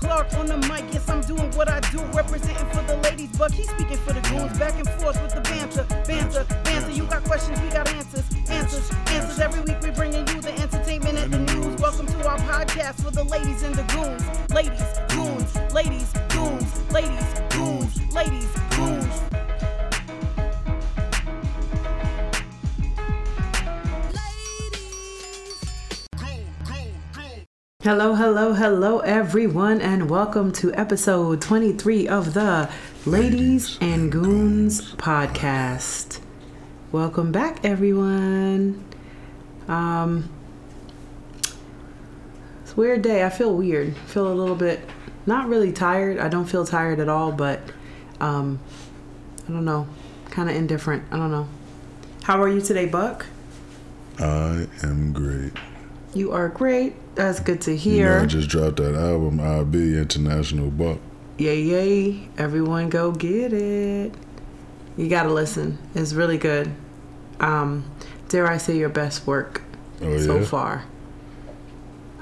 Clark on the mic. Yes, I'm doing what I do, representing for the ladies, but he's speaking for the goons. Back and forth with the banter, banter, banter. You got questions, we got answers, answers, answers. Every week we're bringing you the entertainment and the news. Welcome to our podcast for the ladies and the goons. Ladies, goons, ladies, goons, ladies, goons, ladies, goons. Hello, hello, hello, everyone, and welcome to episode 23 of the Ladies and Goons podcast. Welcome back, everyone. Um, it's a weird day. I feel weird. feel a little bit, not really tired. I don't feel tired at all, but um, I don't know, kind of indifferent. I don't know. How are you today, Buck? I am great. You are great. That's good to You know, hear. I just dropped that album, I'll be International Buck. Yay, yay. Everyone go get it. You gotta listen. It's really good. Um, dare I say your best work Oh so yeah. far.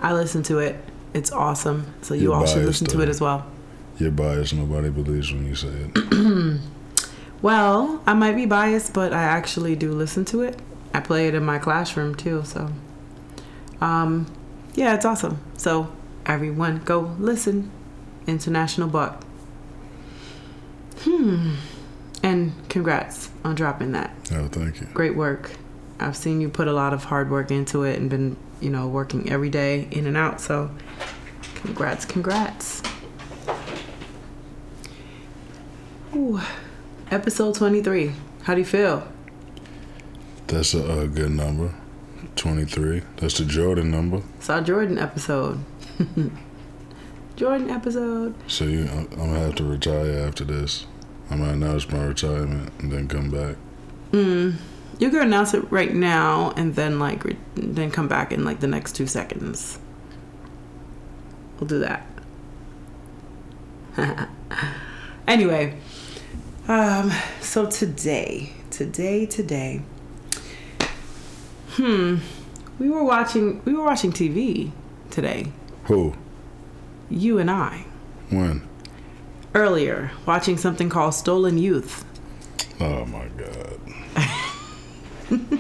I listened to it. It's awesome. So you You're all should listen to it as well. You're biased. Nobody believes when you say it. Well, I might be biased, but I actually do listen to it. I play it in my classroom too, so um yeah, it's awesome. So everyone go listen. International Buck. Hmm. And congrats on dropping that. oh, thank you. Great work. I've seen you put a lot of hard work into it and been, you know, working every day in and out. So congrats, congrats. Ooh. Episode 23. How do you feel? That's a, a good number. 23. That's the Jordan number. Saw Jordan episode. Jordan episode. So you, I'm, gonna have to retire after this. I'm gonna announce my retirement and then come back. Mm. You can announce it right now and then like re- then come back in like the next two seconds. We'll do that. anyway, um, so today, today, today, hmm, we were watching we were watching TV today. Who? You and I When? earlier watching something called Stolen Youth. Oh my God.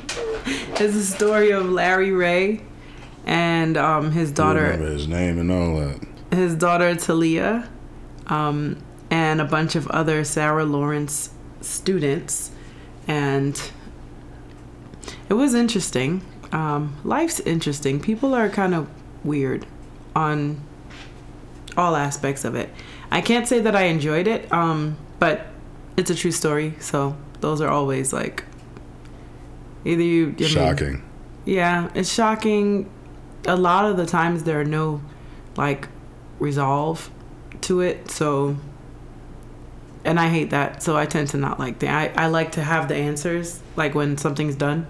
It's a story of Larry Ray and um, his daughter. remember his name and all that. his daughter Talia, um, and a bunch of other Sarah Lawrence students, and it was interesting. Um, life's interesting. People are kind of weird on all aspects of it. I can't say that I enjoyed it, um, but it's a true story. So those are always like either you I mean, Shocking. yeah, it's shocking. A lot of the times there are no like resolve to it, so and I hate that. So I tend to not like that. I, I like to have the answers like when something's done.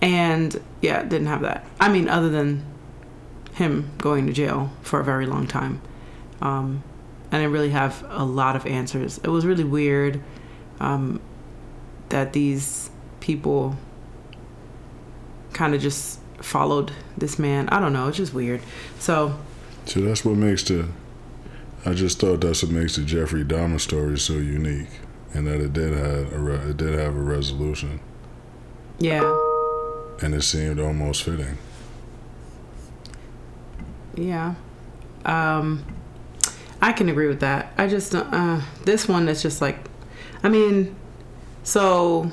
And yeah, didn't have that. I mean, other than him going to jail for a very long time. Um, I didn't really have a lot of answers. It was really weird um, that these people kind of just followed this man. I don't know. It's just weird. So So that's what makes the. I just thought that's what makes the Jeffrey Dahmer story so unique, and that it did have a re- it did have a resolution, yeah, and it seemed almost fitting. yeah. Um, I can agree with that. I just uh, this one is just like, I mean, so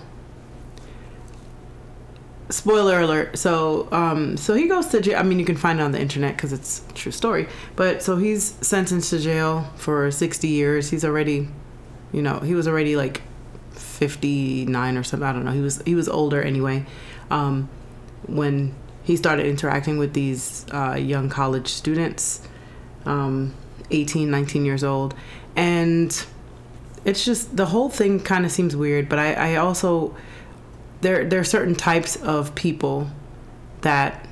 spoiler alert. So um, so he goes to jail. I mean, you can find it on the internet because it's a true story. But so he's sentenced to jail for sixty years. He's already, you know, he was already like fifty nine or something. I don't know. He was he was older anyway. Um, when he started interacting with these uh, young college students, um, 18, 19 years old. And it's just the whole thing kind of seems weird, but I, I also, there, there are certain types of people that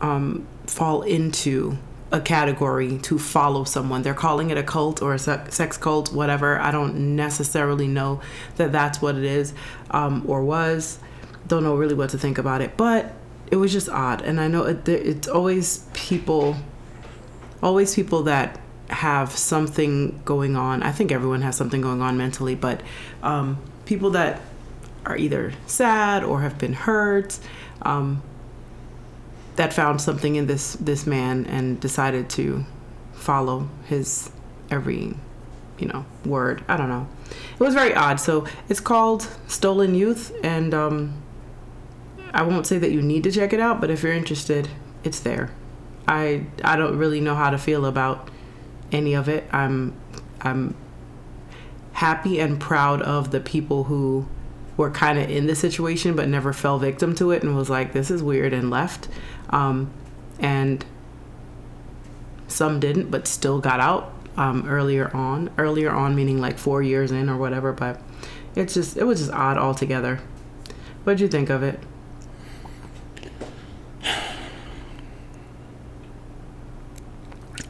um, fall into a category to follow someone. They're calling it a cult or a sex cult, whatever. I don't necessarily know that that's what it is um, or was. Don't know really what to think about it, but it was just odd. And I know it, it's always people always people that have something going on. I think everyone has something going on mentally, but um, people that are either sad or have been hurt, um, that found something in this this man and decided to follow his every, you know, word. I don't know. It was very odd. So it's called Stolen Youth, and um, I won't say that you need to check it out, but if you're interested, it's there. I I don't really know how to feel about any of it. I'm I'm happy and proud of the people who were kind of in the situation but never fell victim to it and was like this is weird and left um, and some didn't but still got out um, earlier on earlier on meaning like four years in or whatever but it's just it was just odd altogether what did you think of it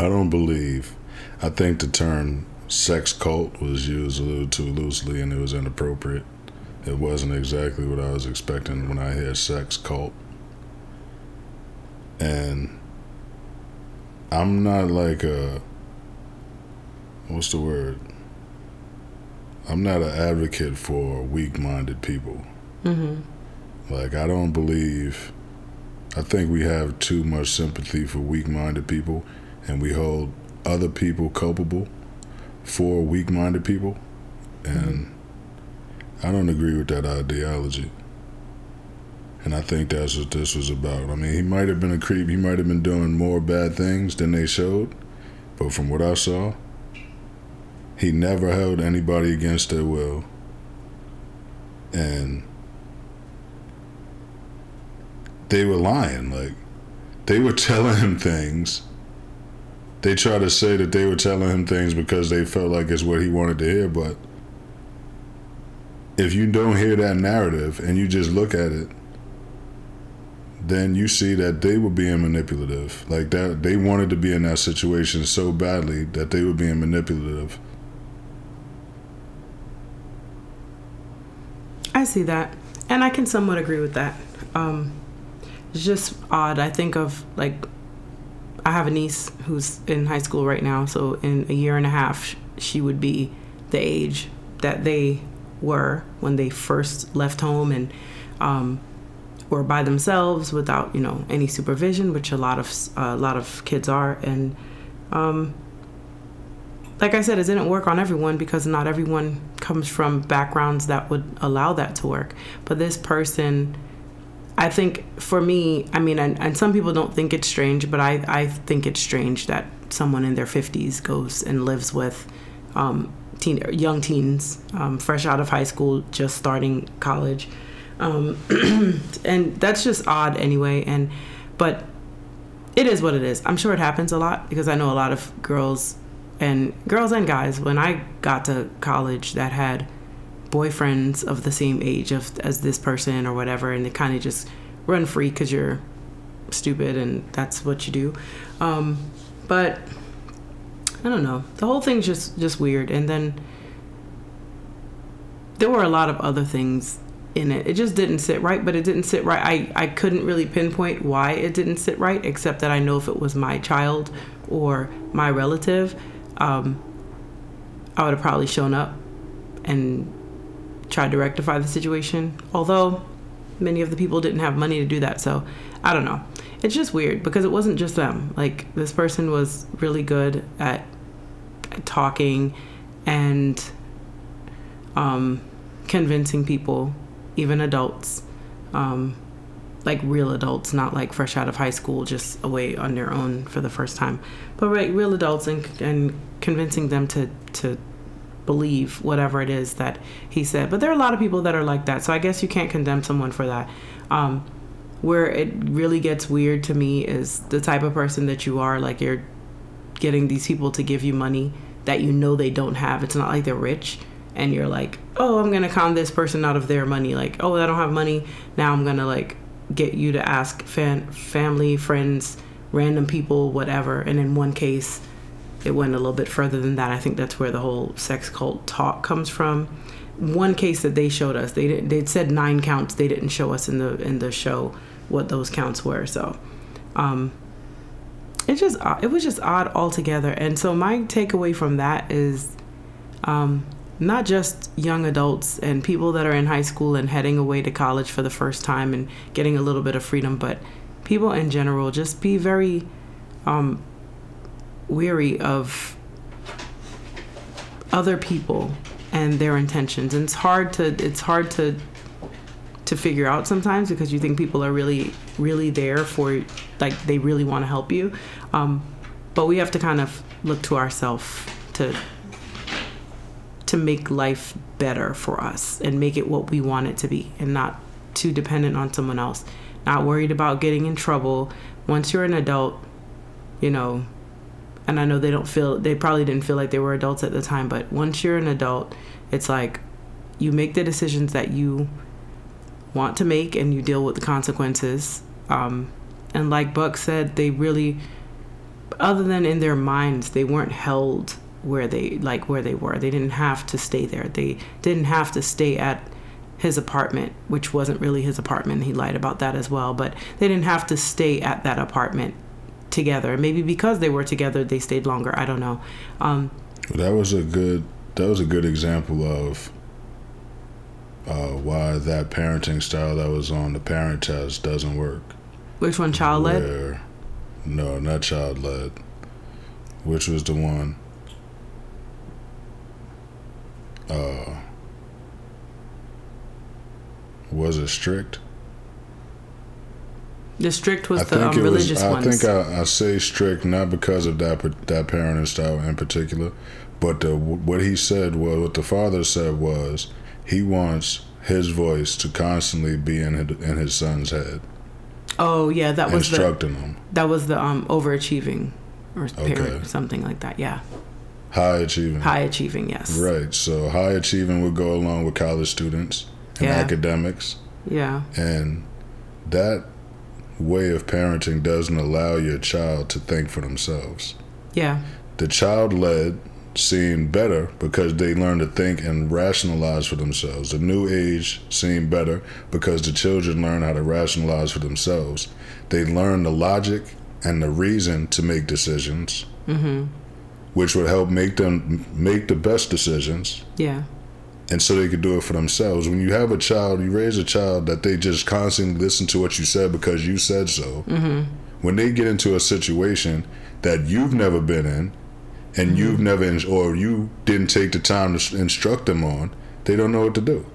I don't believe. I think the term sex cult was used a little too loosely and it was inappropriate. It wasn't exactly what I was expecting when I hear sex cult. And I'm not like a. What's the word? I'm not an advocate for weak minded people. mm-hmm. Like, I don't believe. I think we have too much sympathy for weak minded people and we hold other people culpable for weak minded people. And. I don't agree with that ideology. And I think that's what this was about. I mean, he might have been a creep. He might have been doing more bad things than they showed. But from what I saw, he never held anybody against their will. And they were lying. Like, they were telling him things they try to say that they were telling him things because they felt like it's what he wanted to hear, but if you don't hear that narrative and you just look at it, then you see that they were being manipulative. Like that they wanted to be in that situation so badly that they were being manipulative. I see that. And I can somewhat agree with that. Um, it's just odd. I think of like I have a niece who's in high school right now, so in a year and a half, she would be the age that they were when they first left home and um, were by themselves without you know any supervision, which a lot of uh, a lot of kids are. And um, like I said, it didn't work on everyone because not everyone comes from backgrounds that would allow that to work. But this person I think for me, I mean, and, and some people don't think it's strange, but I, I think it's strange that someone in their 50s goes and lives with um, teen, young teens, um, fresh out of high school, just starting college. Um, and that's just odd anyway. And, but it is what it is. I'm sure it happens a lot because I know a lot of girls and girls and guys when I got to college that had boyfriends of the same age of as this person or whatever, and they kind of just run free because you're stupid and that's what you do. Um, but I don't know. The whole thing's just just weird. And then there were a lot of other things in it. It just didn't sit right, but it didn't sit right. I, I couldn't really pinpoint why it didn't sit right, except that I know if it was my child or my relative, um, I would have probably shown up and tried to rectify the situation. Although many of the people didn't have money to do that, so I don't know. It's just weird because it wasn't just them. Like this person was really good at, talking and um, convincing people, even adults, um, like real adults, not like fresh out of high school, just away on their own for the first time, but like real adults and and convincing them to to believe whatever it is that he said. But there are a lot of people that are like that, so I guess you can't condemn someone for that. Um, where it really gets weird to me is the type of person that you are. Like you're getting these people to give you money that you know they don't have. It's not like they're rich, and you're like, oh, I'm gonna con this person out of their money. Like, oh, I don't have money. Now I'm gonna like get you to ask fan, family, friends, random people, whatever. And in one case, it went a little bit further than that. I think that's where the whole sex cult talk comes from. One case that they showed us, they did, they said nine counts. They didn't show us in the in the show what those counts were. So, um, it just it was just odd altogether. And so my takeaway from that is, um, not just young adults and people that are in high school and heading away to college for the first time and getting a little bit of freedom, but people in general just be very um, weary of other people and their intentions. And it's hard to it's hard to to figure out sometimes because you think people are really really there for like they really want to help you. Um, but we have to kind of look to ourselves to to make life better for us and make it what we want it to be and not too dependent on someone else. Not worried about getting in trouble. Once you're an adult, you know, and I know they don't feel they probably didn't feel like they were adults at the time, but once you're an adult, it's like you make the decisions that you want to make and you deal with the consequences. Um, and like Buck said, they really, other than in their minds, they weren't held where they like where they were. They didn't have to stay there. They didn't have to stay at his apartment, which wasn't really his apartment. He lied about that as well. But they didn't have to stay at that apartment together. Maybe because they were together, they stayed longer. I don't know. Um, that was a good. That was a good example of uh, why that parenting style that was on the parent test doesn't work. Which one, child led? No, not child led. Which was the one? Uh, was it strict? The strict was I the um, religious was, I ones. I think I, I, say strict not because of that that parenting style in particular, but the, what he said was what the father said was he wants his voice to constantly be in his, in his son's head. Oh yeah, that was instructing the, him. That was the um, overachieving or okay. something like that. Yeah. High achieving. High achieving, yes. Right. So high achieving would go along with college students and yeah. academics. Yeah. And that way of parenting doesn't allow your child to think for themselves. Yeah. The child led seemed better because they learned to think and rationalize for themselves. The new age seemed better because the children learn how to rationalize for themselves. They learn the logic and the reason to make decisions, mm-hmm. which would help make them make the best decisions. Yeah. And so they could do it for themselves. When you have a child, you raise a child that they just constantly listen to what you said because you said so. Mm-hmm. When they get into a situation that you've never been in, and mm-hmm. you've never or you didn't take the time to instruct them on, they don't know what to do.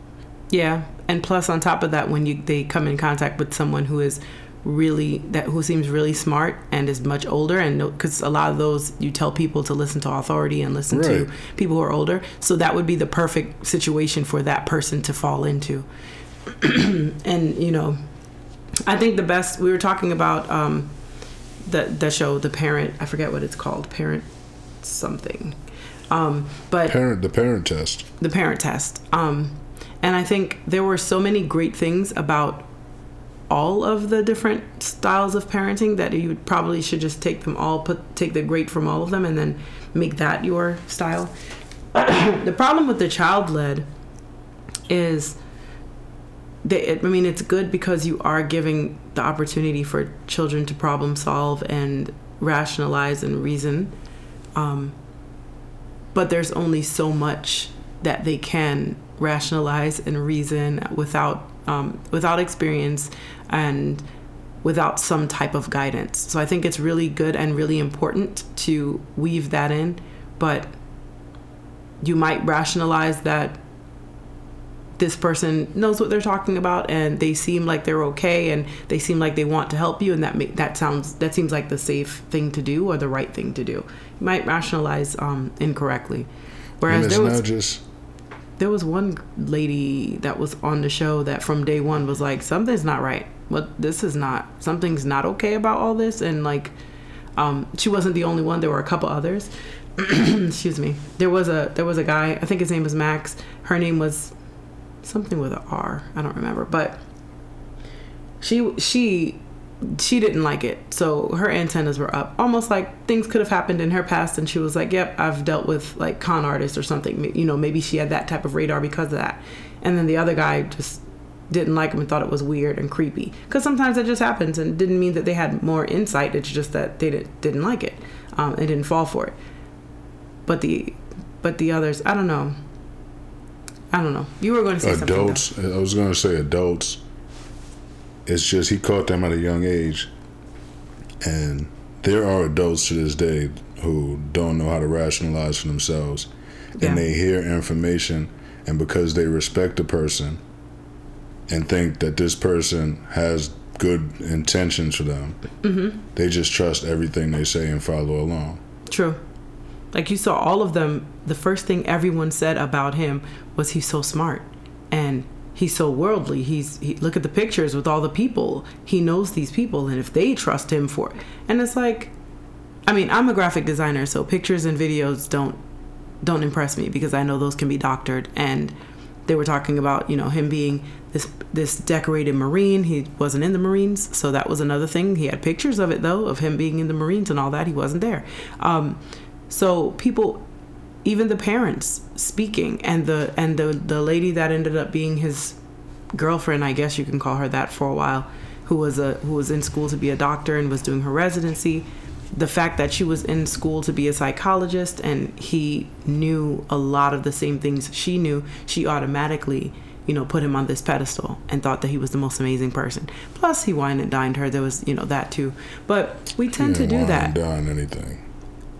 Yeah, and plus on top of that, when you they come in contact with someone who is really that who seems really smart and is much older and because a lot of those you tell people to listen to authority and listen right. to people who are older so that would be the perfect situation for that person to fall into and you know i think the best we were talking about um the the show the parent i forget what it's called parent something. Um, but parent the parent test. The parent test. Um, and I think there were so many great things about all of the different styles of parenting that you probably should just take them all, put take the great from all of them, and then make that your style. the problem with the child led is they, I mean, it's good because you are giving the opportunity for children to problem solve and rationalize and reason. Um, but there's only so much that they can rationalize and reason without um, without experience and without some type of guidance. So I think it's really good and really important to weave that in, but you might rationalize that this person knows what they're talking about and they seem like they're okay and they seem like they want to help you and that make, that sounds that seems like the safe thing to do or the right thing to do. You might rationalize um, incorrectly. Whereas there was just... there was one lady that was on the show that from day one was like something's not right. What this is not something's not okay about all this. And like um, she wasn't the only one there were a couple others. Excuse me. There was a there was a guy i think his name was max. Her name was something with an R. I don't remember, but she she she didn't like it. So her antennas were up, almost like things could have happened in her past, and she was like, "Yep, I've dealt with like con artists or something. You know, maybe she had that type of radar because of that." And then the other guy just didn't like him and thought it was weird and creepy. Because sometimes that just happens and didn't mean that they had more insight. It's just that they didn't, didn't like it. Um, didn't fall for it. But the but the others, I don't know. I don't know. You were going to say adults. I was going to say adults. It's just he caught them at a young age, and there are adults to this day who don't know how to rationalize for themselves, Yeah. and they hear information, and because they respect the person, and think that this person has good intentions for them, Mm-hmm. they just trust everything they say and follow along. True. Like you saw all of them, the first thing everyone said about him was he's so smart and he's so worldly. He's he, look at the pictures with all the people. He knows these people and if they trust him for it. and it's like I mean, I'm a graphic designer, so pictures and videos don't don't impress me because I know those can be doctored and they were talking about, you know, him being this this decorated marine. He wasn't in the Marines, so that was another thing. He had pictures of it though, of him being in the Marines and all that. He wasn't there. Um, so people even the parents speaking and the and the the lady that ended up being his girlfriend, I guess you can call her that for a while, who was a who was in school to be a doctor and was doing her residency. The fact that she was in school to be a psychologist and he knew a lot of the same things she knew, she automatically, you know, put him on this pedestal and thought that he was the most amazing person. Plus, he wined and dined her. There was, you know, that too. But we tend to do that. Done anything.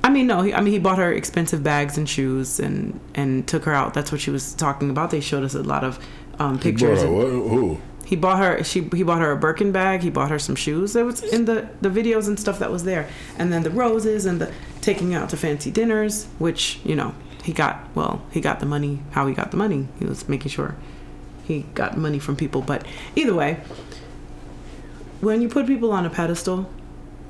I mean, no. He, I mean, he bought her expensive bags and shoes, and and took her out. That's what she was talking about. They showed us a lot of um, He pictures. brought her, and- what, who? he bought her. She he bought her a Birkin bag. He bought her some shoes. It was in the the videos and stuff that was there, and then the roses and the taking out to fancy dinners, which you know he got. Well, he got the money. How he got the money? He was making sure he got money from people. But either way, when you put people on a pedestal,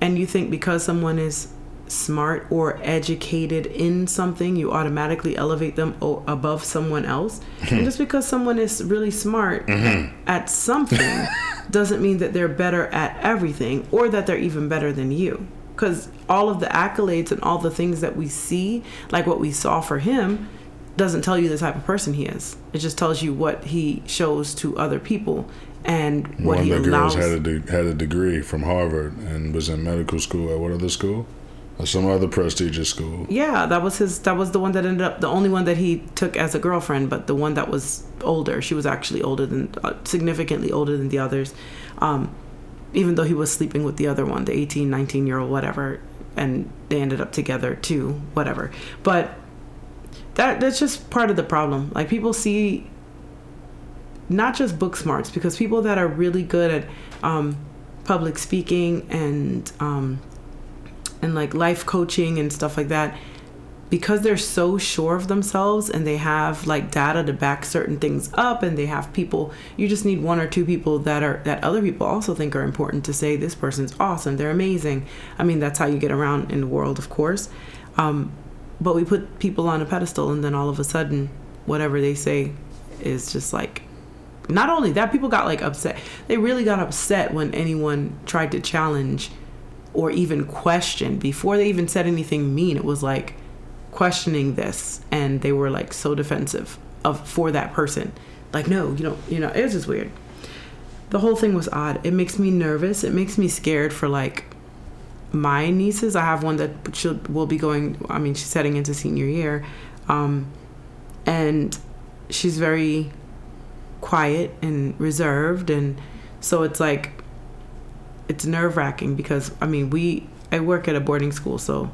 and you think because someone is smart or educated in something, you automatically elevate them o- above someone else. and just because someone is really smart mm-hmm. at something doesn't mean that they're better at everything or that they're even better than you. Because all of the accolades and all the things that we see, like what we saw for him, doesn't tell you the type of person he is. It just tells you what he shows to other people and what One he of the girls had a de- had a degree from Harvard and was in medical school at what other school? Or some other prestigious school. Yeah, that was his. That was the one that ended up the only one that he took as a girlfriend, but the one that was older. She was actually older than uh, significantly older than the others. Um, even though he was sleeping with the other one, the 18, 19 year old, whatever, and they ended up together too, whatever. But that that's just part of the problem. Like people see not just book smarts because people that are really good at um, public speaking and um, and like life coaching and stuff like that because they're so sure of themselves and they have like data to back certain things up and they have people you just need one or two people that are that other people also think are important to say this person's awesome. They're amazing. I mean that's how you get around in the world of course. Um, but we put people on a pedestal and then all of a sudden whatever they say is just like not only that people got like upset. They really got upset when anyone tried to challenge or even question. Before they even said anything mean it was like questioning this and they were like so defensive of for that person. Like no you don't you know it was just weird. The whole thing was odd. It makes me nervous. It makes me scared for like my nieces. I have one that she'll will be going i mean she's heading into senior year um and she's very quiet and reserved and so it's like it's nerve wracking because I mean we I work at a boarding school so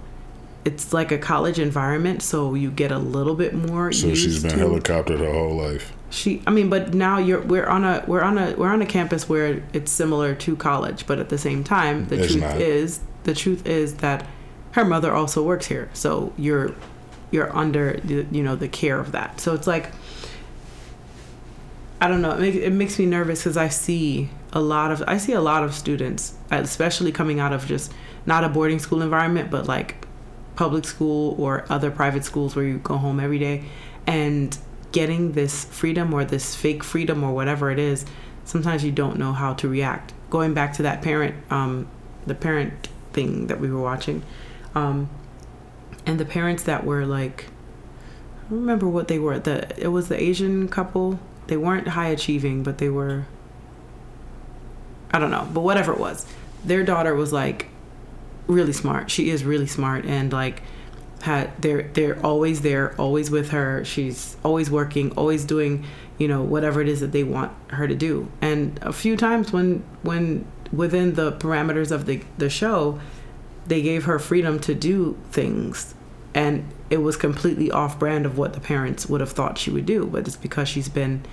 it's like a college environment so you get a little bit more So she's been to helicoptered her whole life. she I mean but now you're we're on a we're on a we're on a campus where it's similar to college but at the same time the It's truth not. is the truth is that her mother also works here so you're you're under the, you know the care of that so it's like I don't know. It makes, it makes me nervous because I see a lot of I see a lot of students, especially coming out of just not a boarding school environment, but like public school or other private schools where you go home every day, and getting this freedom or this fake freedom or whatever it is. Sometimes you don't know how to react. Going back to that parent, um, the parent thing that we were watching, um, and the parents that were like, I remember what they were. The it was the Asian couple they weren't high achieving, but they were I don't know, but whatever it was. Their daughter was like really smart. She is really smart and like had they're they're always there, always with her. She's always working, always doing, you know, whatever it is that they want her to do. And a few times when when within the parameters of the the show, they gave her freedom to do things and it was completely off brand of what the parents would have thought she would do, but it's because she's been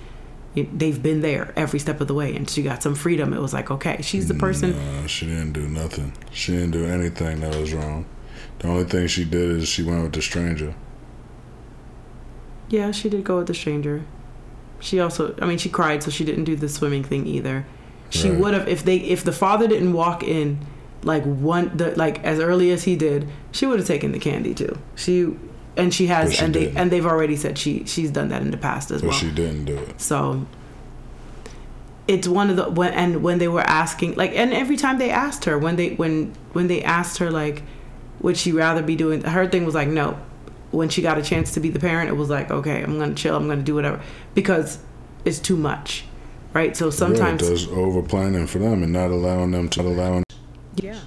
they've been there every step of the way and she got some freedom. It was like okay she's the person. No, she didn't do nothing. She didn't do anything that was wrong. The only thing she did is she went with the stranger. Yeah she did go with the stranger. She also i mean she cried so she didn't do the swimming thing either. She right. would have if they if the father didn't walk in like one the like as early as he did she would have taken the candy too. She and she has, she and they and they've already said she she's done that in the past as but well. she didn't do it. So it's one of the when and when they were asking like and every time they asked her when they when when they asked her like would she rather be doing her thing was like no when she got a chance to be the parent it was like okay i'm gonna chill i'm gonna do whatever because it's too much right so sometimes yeah, it does over planning for them and not allowing them to allow yeah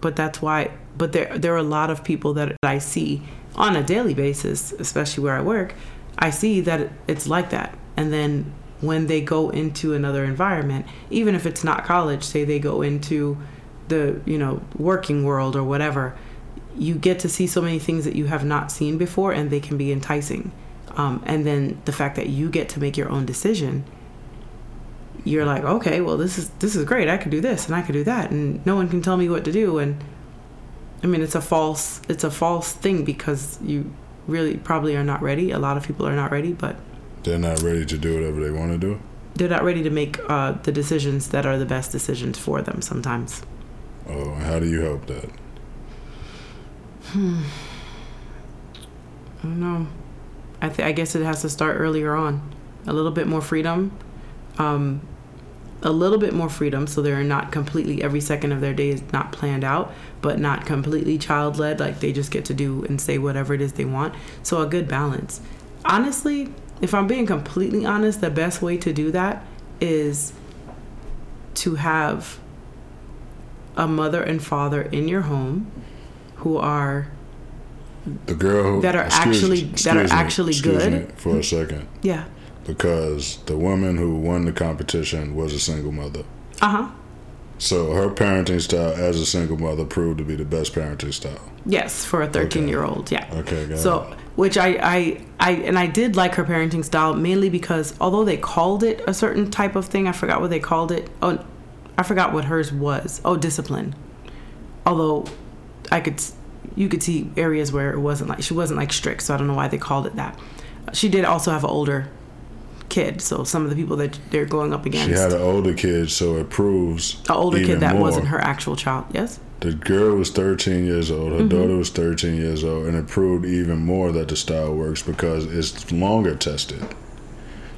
but that's why but there there are a lot of people that i see on a daily basis, especially where I work, I see that it's like that. And then when they go into another environment, even if it's not college, say they go into the, you know, working world or whatever, you get to see so many things that you have not seen before and they can be enticing. Um, and then the fact that you get to make your own decision you're like okay well this is this is great i could do this and i could do that and no one can tell me what to do and I mean, it's a false it's a false thing because you really probably are not ready. A lot of people are not ready, but they're not ready to do whatever they want to do. They're not ready to make uh, the decisions that are the best decisions for them. Sometimes. Oh, how do you help that? Hmm. I don't know. I th- I guess it has to start earlier on. A little bit more freedom. Um, a little bit more freedom so they're not completely every second of their day is not planned out but not completely child led like they just get to do and say whatever it is they want. So a good balance. Honestly if i'm being completely honest the best way to do that is to have a mother and father in your home who are the girl that are excuse, actually that are actually good. for a second. Yeah because the woman who won the competition was a single mother. Uh huh. So her parenting style as a single mother proved to be the best parenting style. Yes, for a 13 okay. year old. Yeah. Okay. so, it. which I, I, I, and I did like her parenting style mainly because although they called it a certain type of thing, I forgot what they called it. Oh, I forgot what hers was. Oh, discipline. Although I could, you could see areas where it wasn't like, she wasn't like strict, so I don't know why they called it that. She did also have an older kid. So some of the people that they're going up against. She had an older kid, so it proves an older kid that more. wasn't her actual child. Yes. The girl was 13 years old. Her mm-hmm. daughter was 13 years old, and it proved even more that the style works because it's longer tested.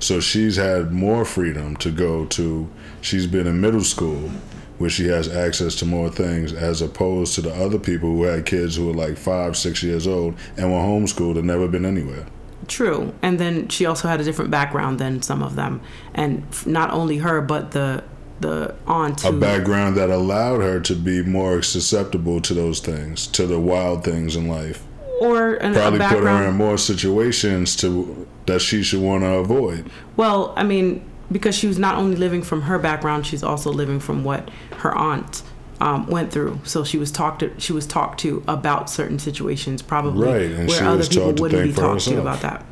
So she's had more freedom to go to. She's been in middle school, where she has access to more things, as opposed to the other people who had kids who were like five, six years old and were homeschooled and never been anywhere. True. And then she also had a different background than some of them. And not only her, but the the aunt. A background that allowed her to be more susceptible to those things, to the wild things in life. Or an, probably put her in more situations to that she should want to avoid. Well, I mean, because she was not only living from her background, she's also living from what her aunt um, went through. So she was talked to, she was talked to about certain situations, probably right, and where other people wouldn't be talked herself. to about that.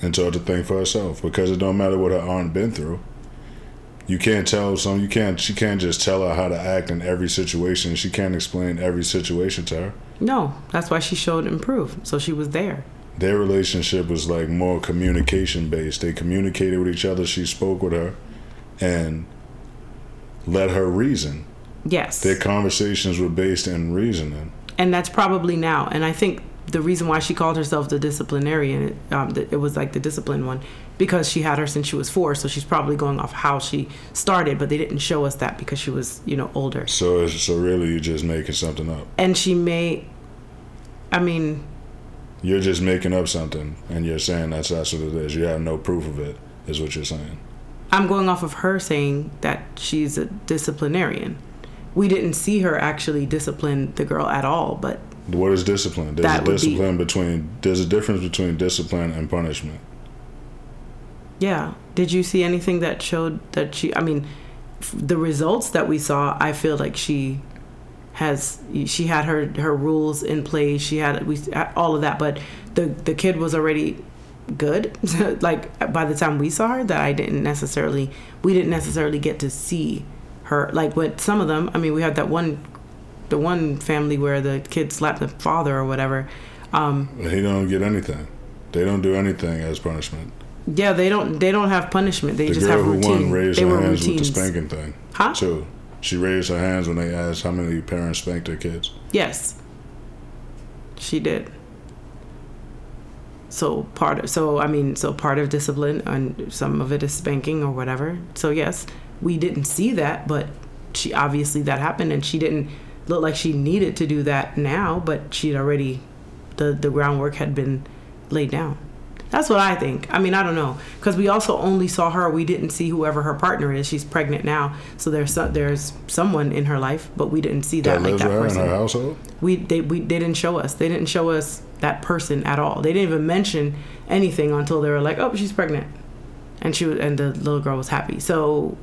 And taught to think for herself because it don't matter what her aunt been through. You can't tell some. You can't. She can't just tell her how to act in every situation. She can't explain every situation to her. No, that's why she showed improve. So she was there. Their relationship was like more communication based. They communicated with each other. She spoke with her, and let her reason Yes. Their conversations were based in reasoning. And that's probably now. And I think the reason why she called herself the disciplinarian, um, it was like the discipline one, because she had her since she was four. So she's probably going off how she started, but they didn't show us that because she was, you know, older. So, so really, you're just making something up. And she may, I mean, you're just making up something, and you're saying that's that's what it is. You have no proof of it, is what you're saying. I'm going off of her saying that she's a disciplinarian. We didn't see her actually discipline the girl at all, but What is discipline? There's That a would be- discipline between there's a difference between discipline and punishment. yeah. Did you see anything that showed that she? I mean, f- the results that we saw, I feel like she has she had her her rules in place. She had we all of that, but the the kid was already good. like by the time we saw her, that I didn't necessarily we didn't necessarily get to see her. Like with some of them, I mean, we had that one the one family where the kid slapped the father or whatever. Um, He don't get anything. They don't do anything as punishment. yeah, they don't they don't have punishment. They the just girl have who routine. won raised they her hands routines. with the spanking thing Huh? too. She raised her hands when they asked how many parents spanked their kids. Yes, she did. So part of so I mean so part of discipline and some of it is spanking or whatever. So yes, we didn't see that, but she obviously that happened and she didn't look like she needed to do that now, but she'd already the the groundwork had been laid down. That's what I think. I mean, I don't know because we also only saw her. We didn't see whoever her partner is. She's pregnant now, so there's there's someone in her life, but we didn't see that That like lives that her in person her household. we they we they didn't show us. They didn't show us that person at all. They didn't even mention anything until they were like, "Oh, she's pregnant," and she was, and the little girl was happy. So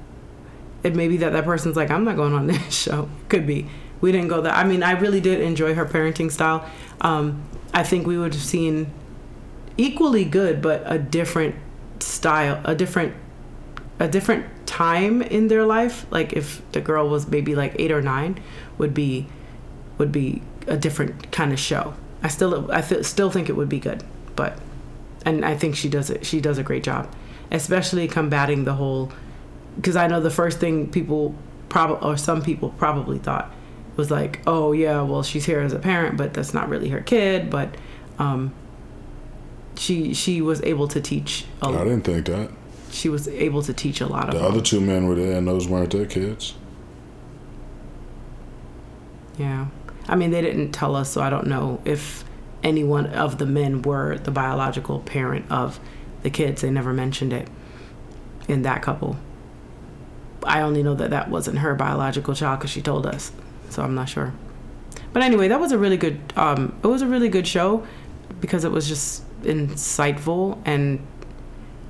it may be that that person's like, "I'm not going on this show." Could be. We didn't go that. I mean, I really did enjoy her parenting style. Um, I think we would have seen equally good, but a different style, a different a different time in their life. Like if the girl was maybe like eight or nine, would be would be a different kind of show. I still I th- still think it would be good, but and I think she does it. She does a great job, especially combating the whole. Because I know the first thing people probably or some people probably thought was like, oh yeah, well she's here as a parent, but that's not really her kid. But um, she she was able to teach. A, I didn't think that. she was able to teach a lot of The them. other two men were there, and those weren't their kids. Yeah. I mean, they didn't tell us, so I don't know if any one of the men were the biological parent of the kids. They never mentioned it in that couple. I only know that that wasn't her biological child because she told us, so I'm not sure. But anyway, that was a really good. Um, it was a really good show because it was just insightful and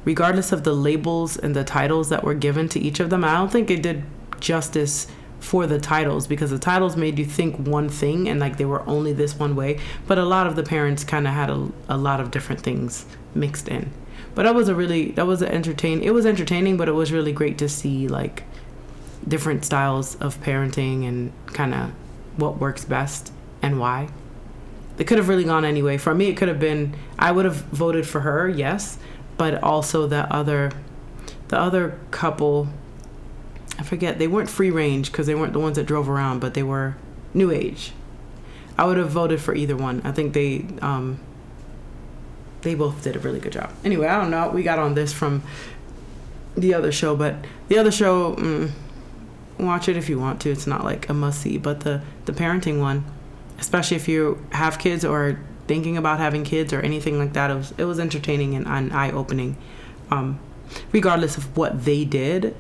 regardless of the labels and the titles that were given to each of them, I don't think it did justice for the titles because the titles made you think one thing and like they were only this one way. But a lot of the parents kind of had a, a lot of different things mixed in. But that was a really that was an entertain. It was entertaining, but it was really great to see like different styles of parenting and kind of what works best and why. It could have really gone anyway. For me, it could have been I would have voted for her, yes, but also the other the other couple I forget they weren't free range because they weren't the ones that drove around, but they were new age. I would have voted for either one. I think they um, they both did a really good job. Anyway, I don't know. We got on this from the other show, but the other show, mm, watch it if you want to. It's not like a must see, but the the parenting one, especially if you have kids or thinking about having kids or anything like that, it was it was entertaining and, and eye opening. Um, regardless of what they did,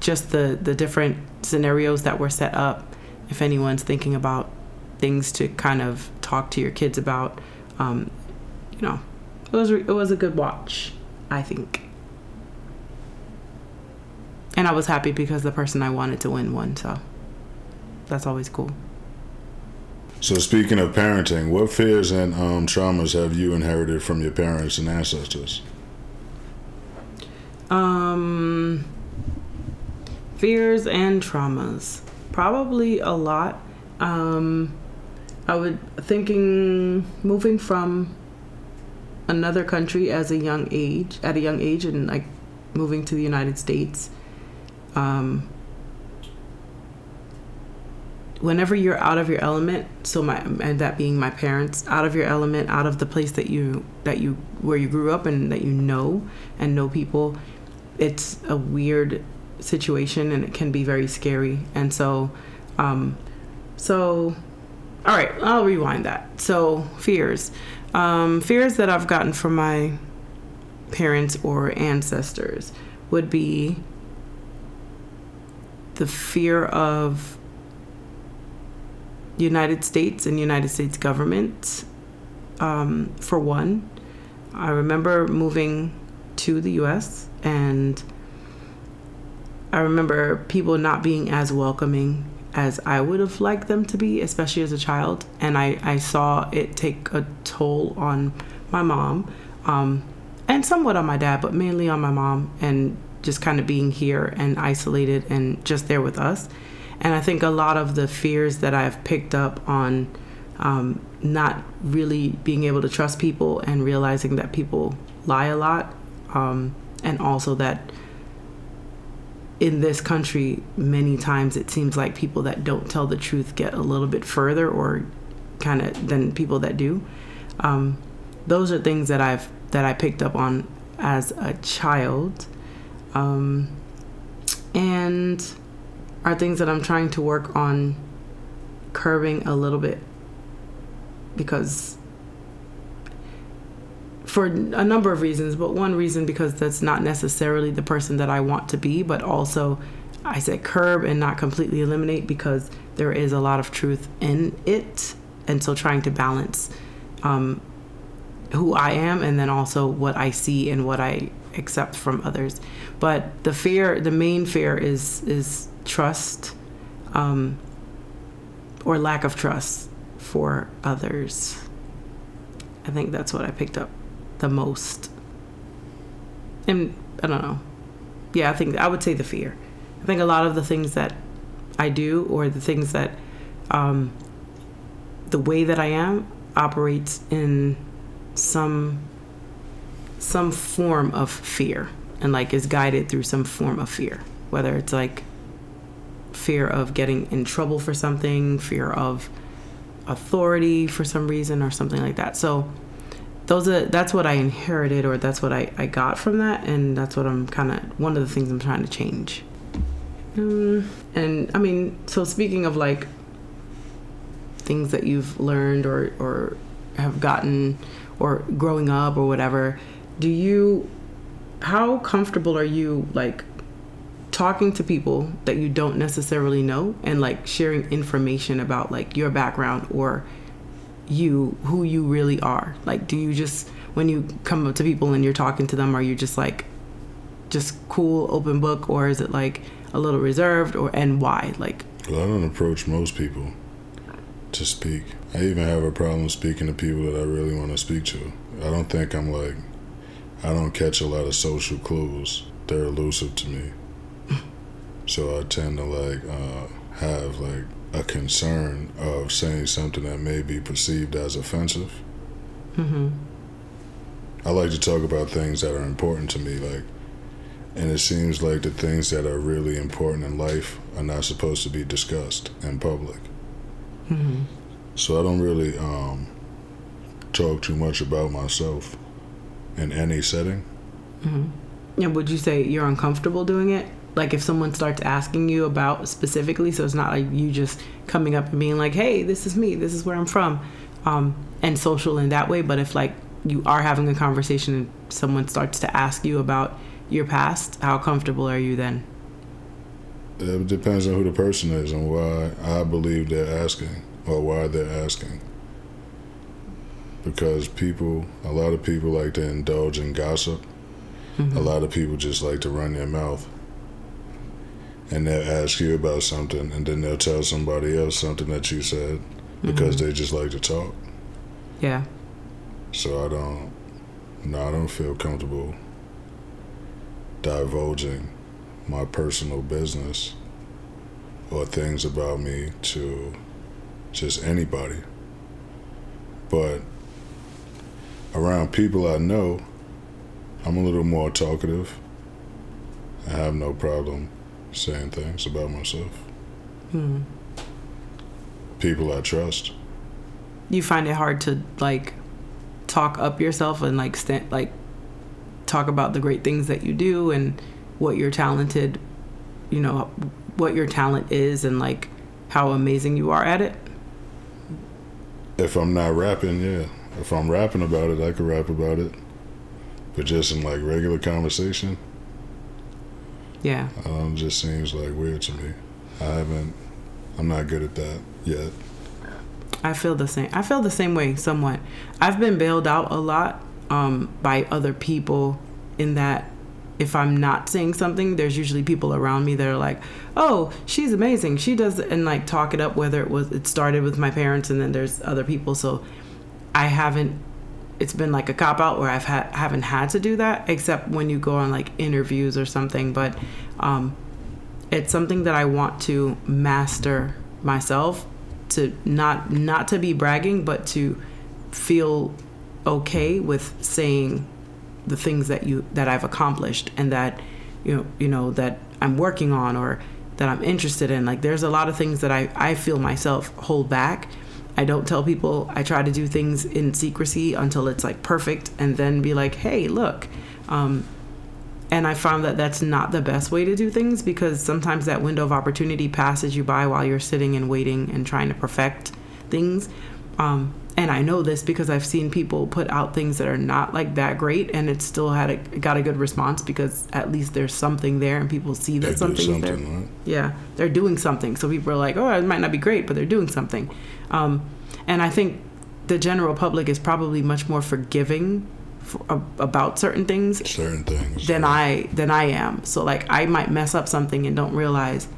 just the the different scenarios that were set up. If anyone's thinking about things to kind of talk to your kids about, um, you know, it was it was a good watch, I think. And I was happy because the person I wanted to win won, so that's always cool. So speaking of parenting, what fears and um, traumas have you inherited from your parents and ancestors? Um, fears and traumas. Probably a lot. Um, I would thinking moving from another country as a young age, at a young age, and like moving to the United States. Um, whenever you're out of your element, so my and that being my parents, out of your element, out of the place that you that you where you grew up and that you know and know people, it's a weird situation and it can be very scary. And so, um, so, all right, I'll rewind that. So fears, um, fears that I've gotten from my parents or ancestors would be the fear of United States and United States government. Um, for one, I remember moving to the U.S. and I remember people not being as welcoming as I would have liked them to be, especially as a child. And I, I saw it take a toll on my mom um, and somewhat on my dad, but mainly on my mom, and just kind of being here and isolated and just there with us. And I think a lot of the fears that I've picked up on um, not really being able to trust people and realizing that people lie a lot, um, and also that in this country, many times it seems like people that don't tell the truth get a little bit further or kind of than people that do. Um, those are things that I've that I picked up on as a child, um, and are things that I'm trying to work on curbing a little bit because for a number of reasons, but one reason because that's not necessarily the person that I want to be, but also I said curb and not completely eliminate because there is a lot of truth in it. And so trying to balance um, who I am and then also what I see and what I accept from others. But the fear, the main fear is is trust um, or lack of trust for others. I think that's what I picked up the most. And I don't know. Yeah, I think I would say the fear. I think a lot of the things that I do or the things that um, the way that I am operates in some some form of fear and like is guided through some form of fear whether it's like fear of getting in trouble for something fear of authority for some reason or something like that so those are that's what i inherited or that's what i, I got from that and that's what i'm kind of one of the things i'm trying to change. Um, and i mean so speaking of like things that you've learned or or have gotten or growing up or whatever do you how comfortable are you like talking to people that you don't necessarily know and like sharing information about like your background or you who you really are. Like do you just when you come up to people and you're talking to them are you just like just cool open book or is it like a little reserved or and why? Like well i don't approach most people to speak. I even have a problem speaking to people that i really want to speak to. I don't think i'm like i don't catch a lot of social clues. They're elusive to me. So i tend to like uh, have like a concern of saying something that may be perceived as offensive. Mm-hmm. I like to talk about things that are important to me, like, and it seems like the things that are really important in life are not supposed to be discussed in public. Mm-hmm. So I don't really um, talk too much about myself in any setting. Mm-hmm. And would you say you're uncomfortable doing it? Like if someone starts asking you about specifically so it's not like you just coming up and being like hey this is me this is where i'm from um, and social in that way. But if like you are having a conversation and someone starts to ask you about your past how comfortable are you then? It depends on who the person is and why i believe they're asking or why they're asking. Because people a lot of people like to indulge in gossip. Mm-hmm. a lot of people just like to run their mouth and they'll ask you about something and then they'll tell somebody else something that you said because mm-hmm. they just like to talk. Yeah. So I don't no, I don't feel comfortable divulging my personal business or things about me to just anybody. But around people I know, I'm a little more talkative. I have no problem saying things about myself. Hmm. People I trust. You find it hard to like talk up yourself and like stand like talk about the great things that you do and what you're talented, you know, what your talent is and like how amazing you are at it. If I'm not rapping, yeah. If I'm rapping about it, I can rap about it. But just in like regular conversation, Yeah. Um, just seems like weird to me. I haven't. I'm not good at that yet. I feel the same. I feel the same way somewhat. I've been bailed out a lot um, by other people in that if I'm not saying something, there's usually people around me that are like, "Oh, she's amazing. She does," and like talk it up. Whether it was it started with my parents, and then there's other people. So I haven't. It's been like a cop out where I've had haven't had to do that, except when you go on like interviews or something. But um, it's something that I want to master myself to not not to be bragging, but to feel okay with saying the things that you that I've accomplished and that you know you know that I'm working on or that I'm interested in. Like there's a lot of things that I I feel myself hold back. I don't tell people. I try to do things in secrecy until it's like perfect, and then be like, "Hey, look." Um, and I found that that's not the best way to do things because sometimes that window of opportunity passes you by while you're sitting and waiting and trying to perfect things. Um, and I know this because I've seen people put out things that are not like that great, and it still had a got a good response because at least there's something there, and people see that something's something there. Right? Yeah, they're doing something. So people are like, "Oh, it might not be great, but they're doing something." Um, and I think the general public is probably much more forgiving for, about certain things, certain things, than I than I am. So like, I might mess up something and don't realize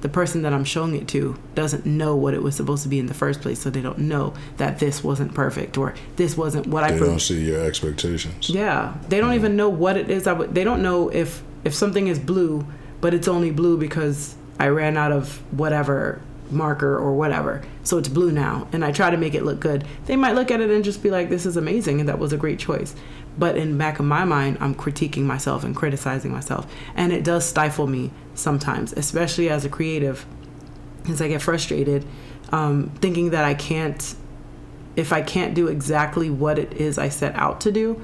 the person that I'm showing it to doesn't know what it was supposed to be in the first place, so they don't know that this wasn't perfect or this wasn't what they I. They don't see your expectations. Yeah, they don't even know what it is. I would. They don't know if if something is blue, but it's only blue because I ran out of whatever marker or whatever, so it's blue now, and I try to make it look good. They might look at it and just be like, "This is amazing," and that was a great choice. But in back of my mind, I'm critiquing myself and criticizing myself, and it does stifle me sometimes, especially as a creative, because I get frustrated, um, thinking that I can't, if I can't do exactly what it is I set out to do,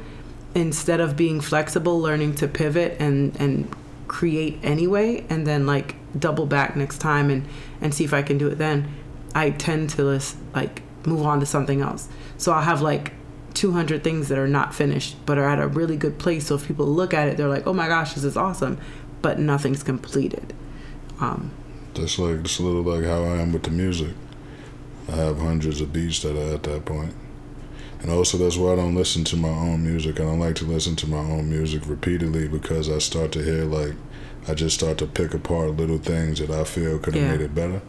instead of being flexible, learning to pivot and and create anyway, and then like double back next time and and see if I can do it then. I tend to list, like move on to something else. So I'll have like 200 things that are not finished but are at a really good place. So if people look at it, they're like, oh my gosh, this is awesome. But nothing's completed. Um, That's like, it's a little like how I am with the music. I have hundreds of beats that are at that point. And also, that's why I don't listen to my own music. I don't like to listen to my own music repeatedly because I start to hear, like, I just start to pick apart little things that I feel could have yeah. made it better.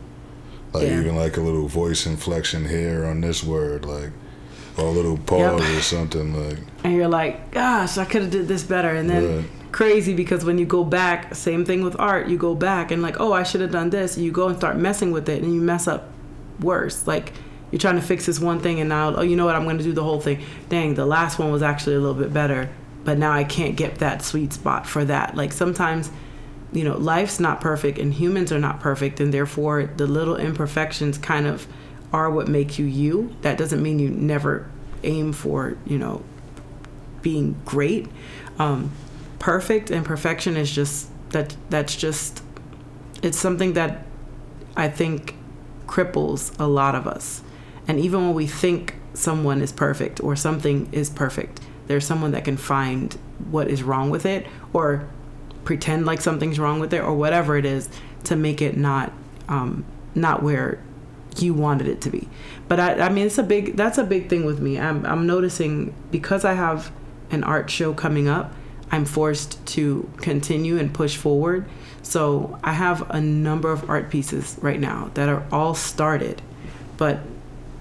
Like, yeah. even like a little voice inflection here on this word. Like, or a little pause yep. or something like. And you're like, gosh, I could have did this better, and then. Right. Crazy because when you go back, same thing with art. You go back and like, oh, I should have done this. And you go and start messing with it, and you mess up worse. Like you're trying to fix this one thing, and now, oh, you know what? I'm going to do the whole thing. Dang, the last one was actually a little bit better, but now I can't get that sweet spot for that. Like sometimes you know, life's not perfect and humans are not perfect, and therefore the little imperfections kind of are what make you you. That doesn't mean you never aim for, you know, being great. Um, perfect and perfection is just that. That's just it's something that I think cripples a lot of us. And even when we think someone is perfect or something is perfect, there's someone that can find what is wrong with it or pretend like something's wrong with it or whatever it is to make it not um, not where you wanted it to be. But I, I mean, it's a big, that's a big thing with me. I'm, I'm noticing because I have an art show coming up, I'm forced to continue and push forward. So I have a number of art pieces right now that are all started, but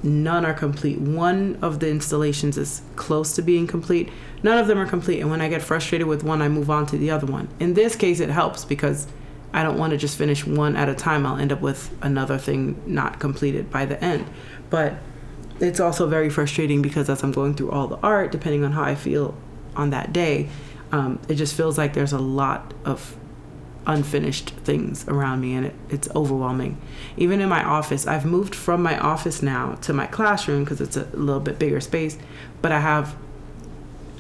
none are complete. One of the installations is close to being complete. None of them are complete. And when I get frustrated with one, I move on to the other one. In this case, it helps because I don't want to just finish one at a time. I'll end up with another thing not completed by the end. But it's also very frustrating because as I'm going through all the art, depending on how I feel on that day, um, it just feels like there's a lot of unfinished things around me and it, it's overwhelming. Even in my office, I've moved from my office now to my classroom because it's a little bit bigger space, but I have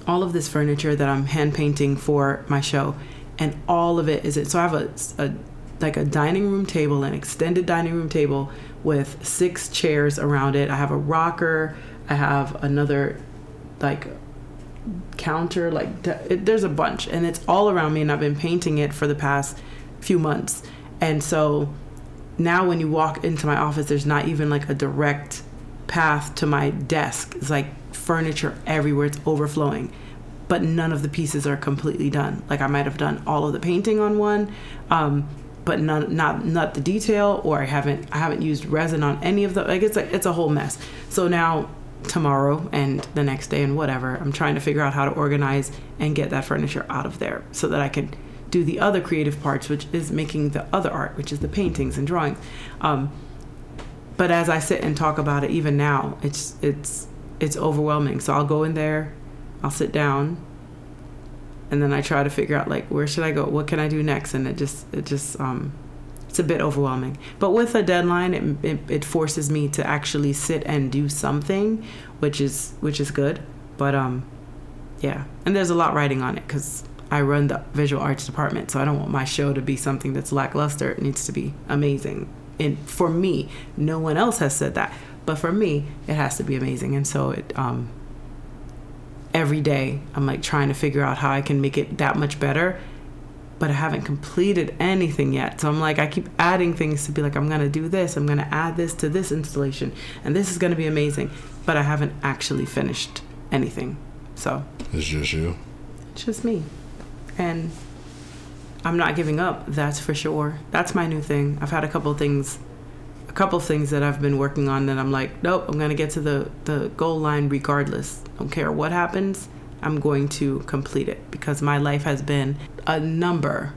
all of this furniture that I'm hand painting for my show and all of it is it. So I have a, a like a dining room table, an extended dining room table with six chairs around it. I have a rocker. I have another like counter like it, there's a bunch and it's all around me and i've been painting it for the past few months and so now when you walk into my office there's not even like a direct path to my desk it's like furniture everywhere it's overflowing but none of the pieces are completely done like i might have done all of the painting on one um, but none, not not the detail or i haven't i haven't used resin on any of the like it's a, it's a whole mess so now tomorrow and the next day and whatever. I'm trying to figure out how to organize and get that furniture out of there so that I can do the other creative parts, which is making the other art, which is the paintings and drawings. Um, but as I sit and talk about it, even now, it's it's it's overwhelming. So I'll go in there, I'll sit down, and then I try to figure out like where should I go, what can I do next, and it just it just um, it's a bit overwhelming. But with a deadline, it, it, it, forces me to actually sit and do something, which is which is good. But um, yeah, and there's a lot writing on it because I run the visual arts department, so I don't want my show to be something that's lackluster. It needs to be amazing. And for me, no one else has said that, but for me, it has to be amazing. And so it um, every day I'm like trying to figure out how I can make it that much better but I haven't completed anything yet. So I'm like, I keep adding things to be like, I'm gonna do this, I'm gonna add this to this installation, and this is gonna be amazing. But I haven't actually finished anything. So it's just you. It's just me, and I'm not giving up. That's for sure. That's my new thing. I've had a couple of things, couple things that I've been working on that I'm like, nope, I'm gonna get to the the goal line regardless. Don't care what happens. I'm going to complete it because my life has been a number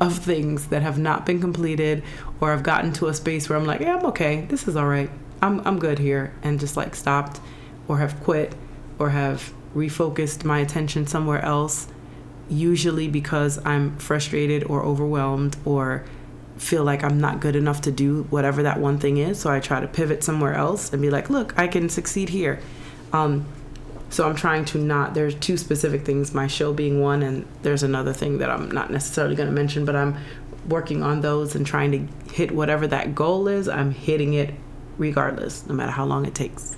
of things that have not been completed or I've gotten to a space where I'm like, yeah, I'm okay. This is all right. I'm, I'm good here. And just like stopped or have quit or have refocused my attention somewhere else, usually because I'm frustrated or overwhelmed or feel like I'm not good enough to do whatever that one thing is. So I try to pivot somewhere else and be like, look, I can succeed here. Um, so I'm trying to not. There's two specific things, my show being one, and there's another thing that I'm not necessarily going to mention, but I'm working on those and trying to hit whatever that goal is. I'm hitting it regardless, no matter how long it takes.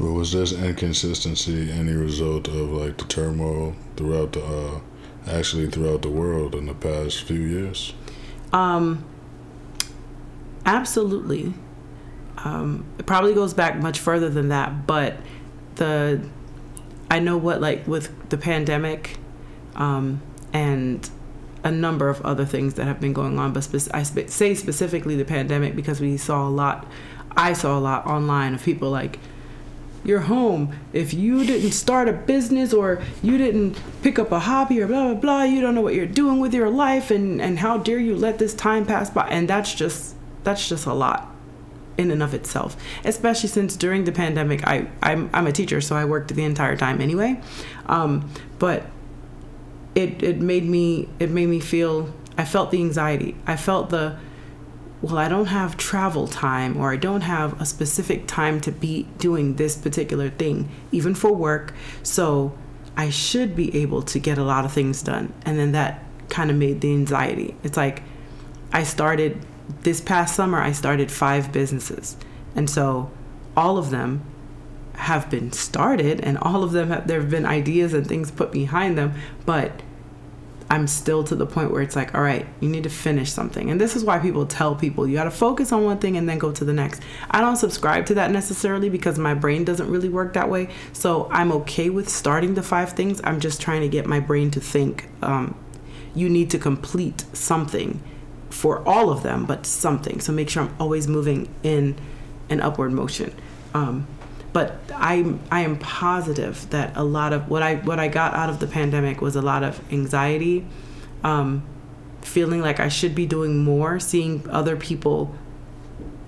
Well, was this inconsistency any result of like the turmoil throughout the, uh, actually throughout the world in the past few years? Um, absolutely. Um, it probably goes back much further than that, but the I know what like with the pandemic, um, and a number of other things that have been going on, but spe- I spe- say specifically the pandemic because we saw a lot. I saw a lot online of people like, "You're home. If you didn't start a business or you didn't pick up a hobby or blah blah blah, you don't know what you're doing with your life, and and how dare you let this time pass by?" And that's just that's just a lot in and of itself, especially since during the pandemic, I, I'm, I'm a teacher, so I worked the entire time anyway. Um, but it, it made me, it made me feel, I felt the anxiety. I felt the, well, I don't have travel time or I don't have a specific time to be doing this particular thing, even for work. So I should be able to get a lot of things done. And then that kind of made the anxiety. It's like I started this past summer, I started five businesses. And so all of them have been started and all of them have, there have been ideas and things put behind them, but I'm still to the point where it's like, all right, you need to finish something. And this is why people tell people you got to focus on one thing and then go to the next. I don't subscribe to that necessarily because my brain doesn't really work that way. So I'm okay with starting the five things. I'm just trying to get my brain to think um, you need to complete something for all of them, but something. So make sure I'm always moving in an upward motion. Um, but I I am positive that a lot of what I what I got out of the pandemic was a lot of anxiety, um, feeling like I should be doing more, seeing other people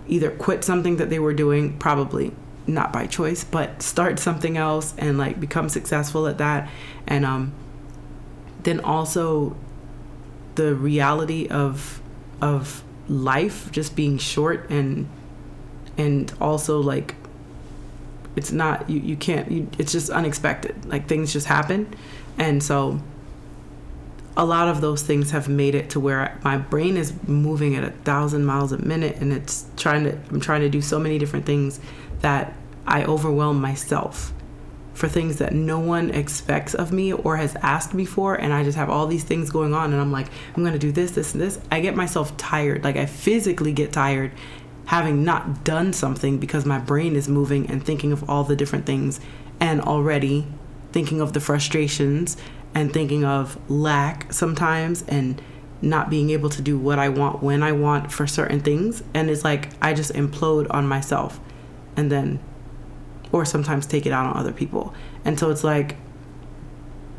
either quit something that they were doing, probably not by choice, but start something else and like become successful at that, and um, then also the reality of of life just being short and and also like it's not you, you can't you, it's just unexpected like things just happen. And so a lot of those things have made it to where my brain is moving at a thousand miles a minute and it's trying to i'm trying to do so many different things that i overwhelm myself for things that no one expects of me or has asked me for and I just have all these things going on and I'm like I'm to do this this and this. I get myself tired. Like I physically get tired having not done something because my brain is moving and thinking of all the different things and already thinking of the frustrations and thinking of lack sometimes and not being able to do what I want when I want for certain things and it's like I just implode on myself and then or sometimes take it out on other people. And so it's like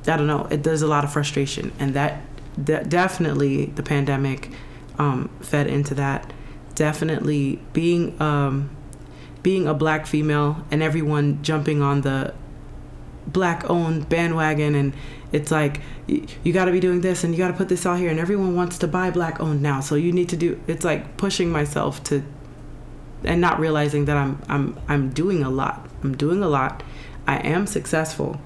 I don't know, it, there's a lot of frustration and that, that definitely the pandemic um, fed into that. Definitely being um, being a black female and everyone jumping on the black owned bandwagon and it's like you got to be doing this and you got to put this out here and everyone wants to buy black owned now so you need to do it's like pushing myself to and not realizing that I'm I'm I'm doing a lot. I'm doing a lot. I am successful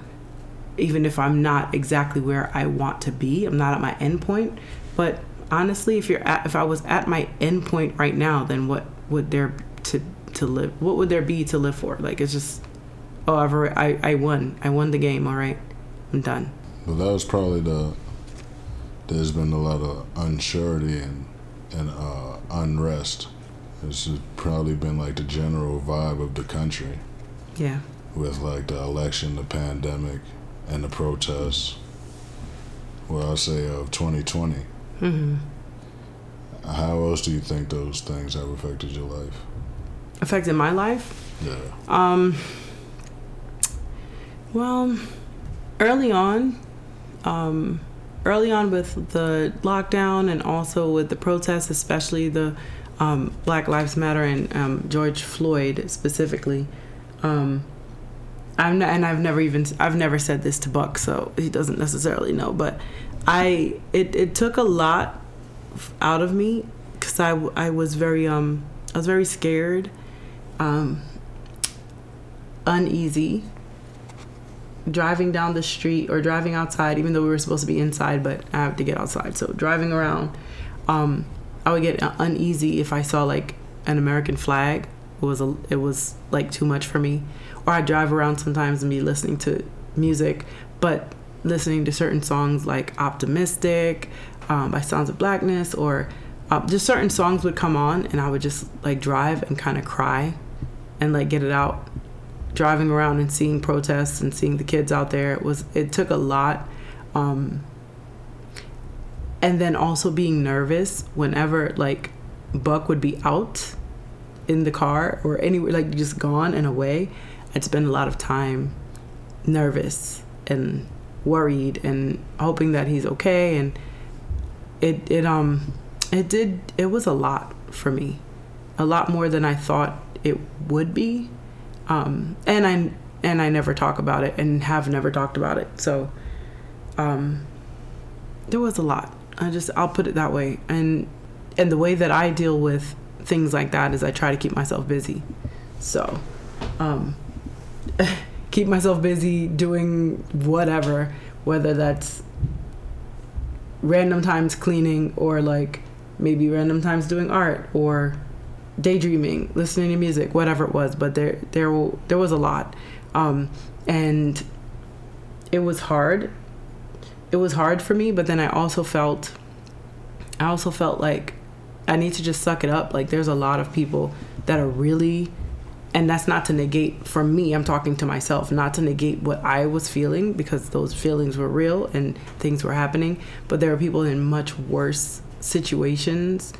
even if I'm not exactly where I want to be. I'm not at my end point, but honestly, if you're at if I was at my end point right now, then what would there to to live what would there be to live for? Like it's just oh, I've already, I I won. I won the game, all right. I'm done. Well, that was probably the. There's been a lot of unsurety and and uh, unrest. This has probably been like the general vibe of the country. Yeah. With like the election, the pandemic, and the protests. Well, I say of 2020. Mm-hmm. How else do you think those things have affected your life? Affected my life? Yeah. Um. Well, early on, um, early on with the lockdown and also with the protests, especially the um, Black Lives Matter and um, George Floyd specifically. Um, I'm not, and I've never even I've never said this to Buck, so he doesn't necessarily know. But I it it took a lot out of me because I I was very um I was very scared, um, uneasy driving down the street or driving outside, even though we were supposed to be inside, but I have to get outside. So driving around, um, I would get uneasy if I saw like an American flag. It was a, it was like too much for me. Or I drive around sometimes and be listening to music, but listening to certain songs like "Optimistic" um, by Sounds of Blackness, or uh, just certain songs would come on, and I would just like drive and kind of cry, and like get it out. Driving around and seeing protests and seeing the kids out there it was it took a lot um, and then also being nervous whenever like buck would be out in the car or anywhere like just gone and away i'd spend a lot of time nervous and worried and hoping that he's okay and it it um it did it was a lot for me a lot more than i thought it would be um, and I and I never talk about it and have never talked about it. So um, there was a lot. I just I'll put it that way. And and the way that I deal with things like that is I try to keep myself busy. So um, keep myself busy doing whatever, whether that's random times cleaning or like maybe random times doing art or daydreaming, listening to music, whatever it was. But there, there, there was a lot, um, and it was hard. It was hard for me, but then I also felt, I also felt like I need to just suck it up. Like there's a lot of people that are really, and that's not to negate for me. I'm talking to myself, not to negate what I was feeling because those feelings were real and things were happening. But there are people in much worse situations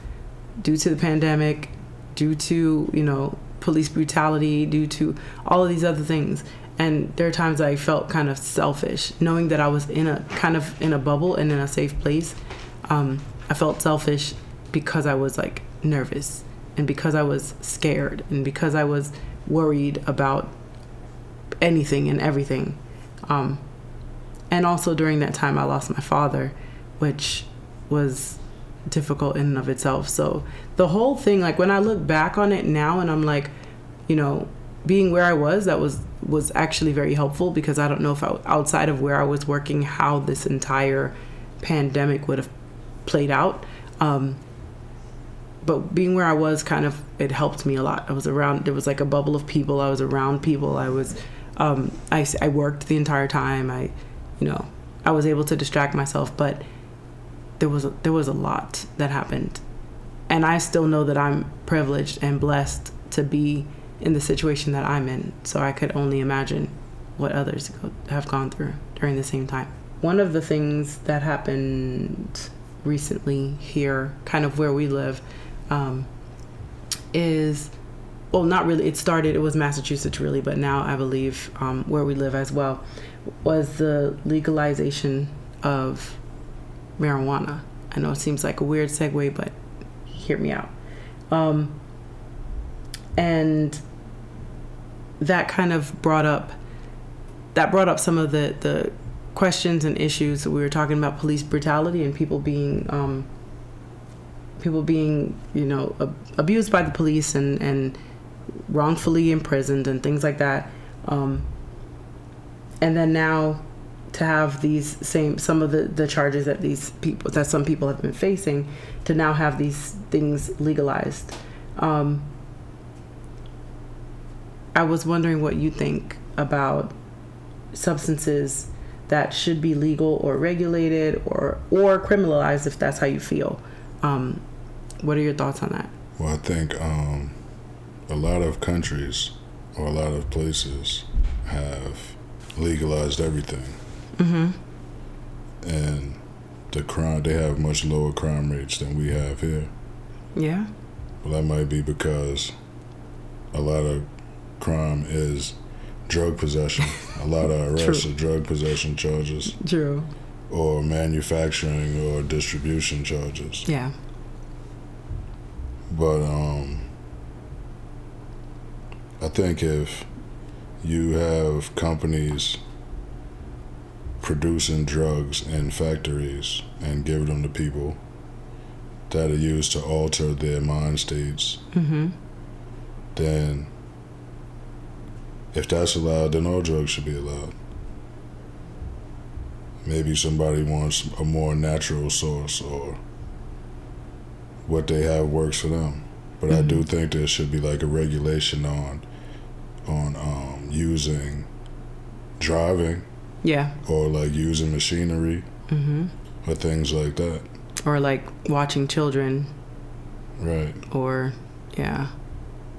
due to the pandemic due to you know police brutality, due to all of these other things. And there are times I felt kind of selfish, knowing that I was in a kind of in a bubble and in a safe place. Um, I felt selfish because I was like nervous and because I was scared and because I was worried about anything and everything. Um, and also during that time, I lost my father, which was difficult in and of itself. So the whole thing, like when I look back on it now, and I'm like, you know, being where I was, that was was actually very helpful because I don't know if I, outside of where I was working, how this entire pandemic would have played out. Um, but being where I was, kind of, it helped me a lot. I was around. There was like a bubble of people. I was around people. I was Um, I, I worked the entire time. I, you know, I was able to distract myself, but there was a, there was a lot that happened, and I still know that I'm privileged and blessed to be in the situation that I'm in. So I could only imagine what others have gone through during the same time. One of the things that happened recently here, kind of where we live, um, is well, not really. It started. It was Massachusetts, really, but now I believe um, where we live as well was the legalization of marijuana. I know it seems like a weird segue, but hear me out. Um, and that kind of brought up that brought up some of the the questions and issues. We were talking about police brutality and people being um, people being you know ab- abused by the police and and wrongfully imprisoned and things like that. Um, and then now to have these same some of the the charges that these people that some people have been facing to now have these things legalized. Um, I was wondering what you think about substances that should be legal or regulated or or criminalized if that's how you feel. Um, what are your thoughts on that? Well, I think um, a lot of countries or a lot of places have legalized everything, Mm-hmm. and the crime they have much lower crime rates than we have here. Yeah. Well, that might be because a lot of crime is drug possession. a lot of arrests are drug possession charges True. or manufacturing or distribution charges. Yeah. But um, I think if you have companies producing drugs in factories and give them to people that are used to alter their mind states, Mm-hmm. then if that's allowed, then all drugs should be allowed. Maybe somebody wants a more natural source or what they have works for them. But I do Mhm. think there should be like a regulation on on um, using driving Yeah. or like using machinery Mm-hmm. or things like that. Or like watching children, Right. or yeah,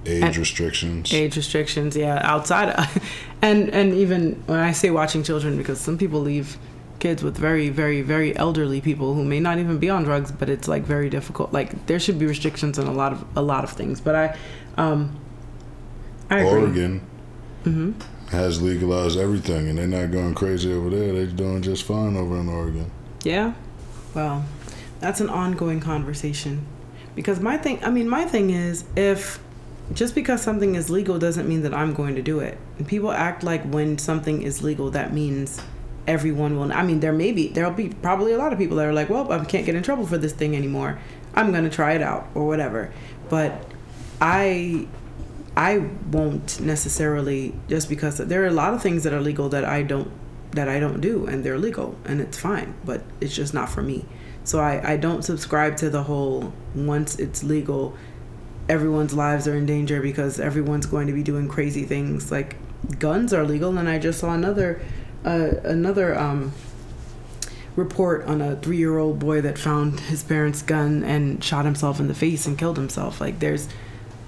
Age And- restrictions. age restrictions. Yeah, outside, and and even when I say watching children, because some people leave kids with very very very elderly people who may not even be on drugs, but it's like very difficult. Like there should be restrictions on a lot of a lot of things. But I, um, I agree. Oregon Mm-hmm. has legalized everything, and they're not going crazy over there. They're doing just fine over in Oregon. Yeah. Well, that's an ongoing conversation. Because my thing, I mean, my thing is if just because something is legal doesn't mean that I'm going to do it. And people act like when something is legal, that means everyone will. I mean, there may be, there'll be probably a lot of people that are like, well, I can't get in trouble for this thing anymore. I'm going to try it out or whatever. But I. I won't necessarily just because there are a lot of things that are legal that I don't that I don't do and they're legal and it's fine, but it's just not for me. So I, I don't subscribe to the whole once it's legal, everyone's lives are in danger because everyone's going to be doing crazy things. Like guns are legal and I just saw another uh, another um, report on a three year old boy that found his parents' gun and shot himself in the face and killed himself. Like there's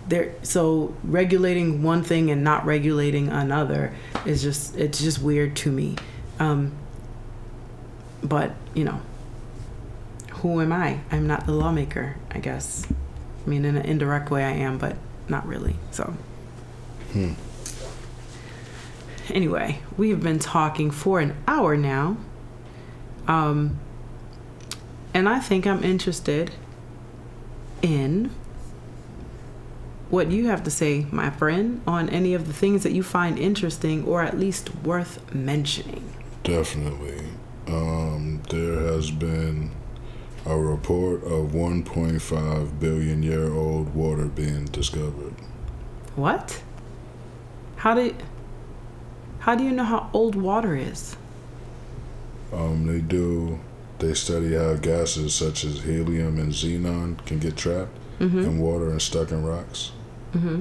there so regulating one thing and not regulating another is just it's just weird to me um but you know who am i i'm not the lawmaker i guess i mean in an indirect way i am but not really so Hmm. Anyway we've been talking for an hour now um and i think i'm interested in what you have to say, my friend, on any of the things that you find interesting or at least worth mentioning. Definitely. Um, there has been a report of 1.5 billion year old water being discovered. What? How do How do you know how old water is? Um, they do, they study how gases such as helium and xenon can get trapped Mm-hmm. in water and stuck in rocks Mm-hmm.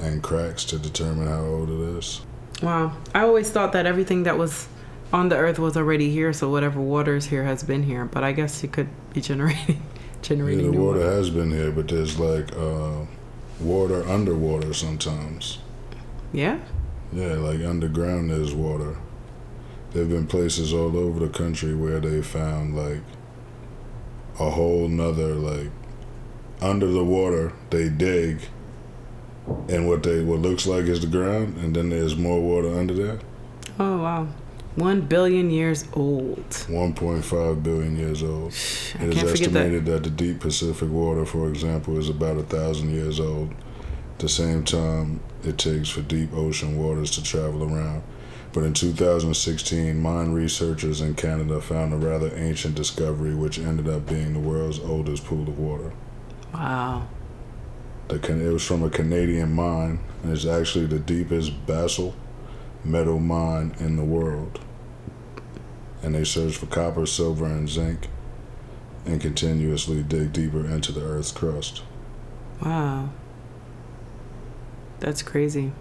and cracks to determine how old it is. Wow. I always thought that everything that was on the earth was already here, so whatever water is here has been here. But I guess you could be generating generating Yeah, the new water has been here, but there's like uh, water underwater sometimes. Yeah? Yeah, like underground there's water. There've been places all over the country where they found like a whole nother like under the water they dig and what they what looks like is the ground and then there's more water under there. Oh wow. One billion years old. 1.5 billion years old. I It is forget that. estimated that. the deep Pacific water, for example, is about a thousand years old. At the same time it takes for deep ocean waters to travel around. But in 2016, mine researchers in Canada found a rather ancient discovery which ended up being the world's oldest pool of water. Wow. The, it was from a Canadian mine, and it's actually the deepest basalt metal mine in the world. And they search for copper, silver, and zinc, and continuously dig deeper into the Earth's crust. Wow. That's crazy.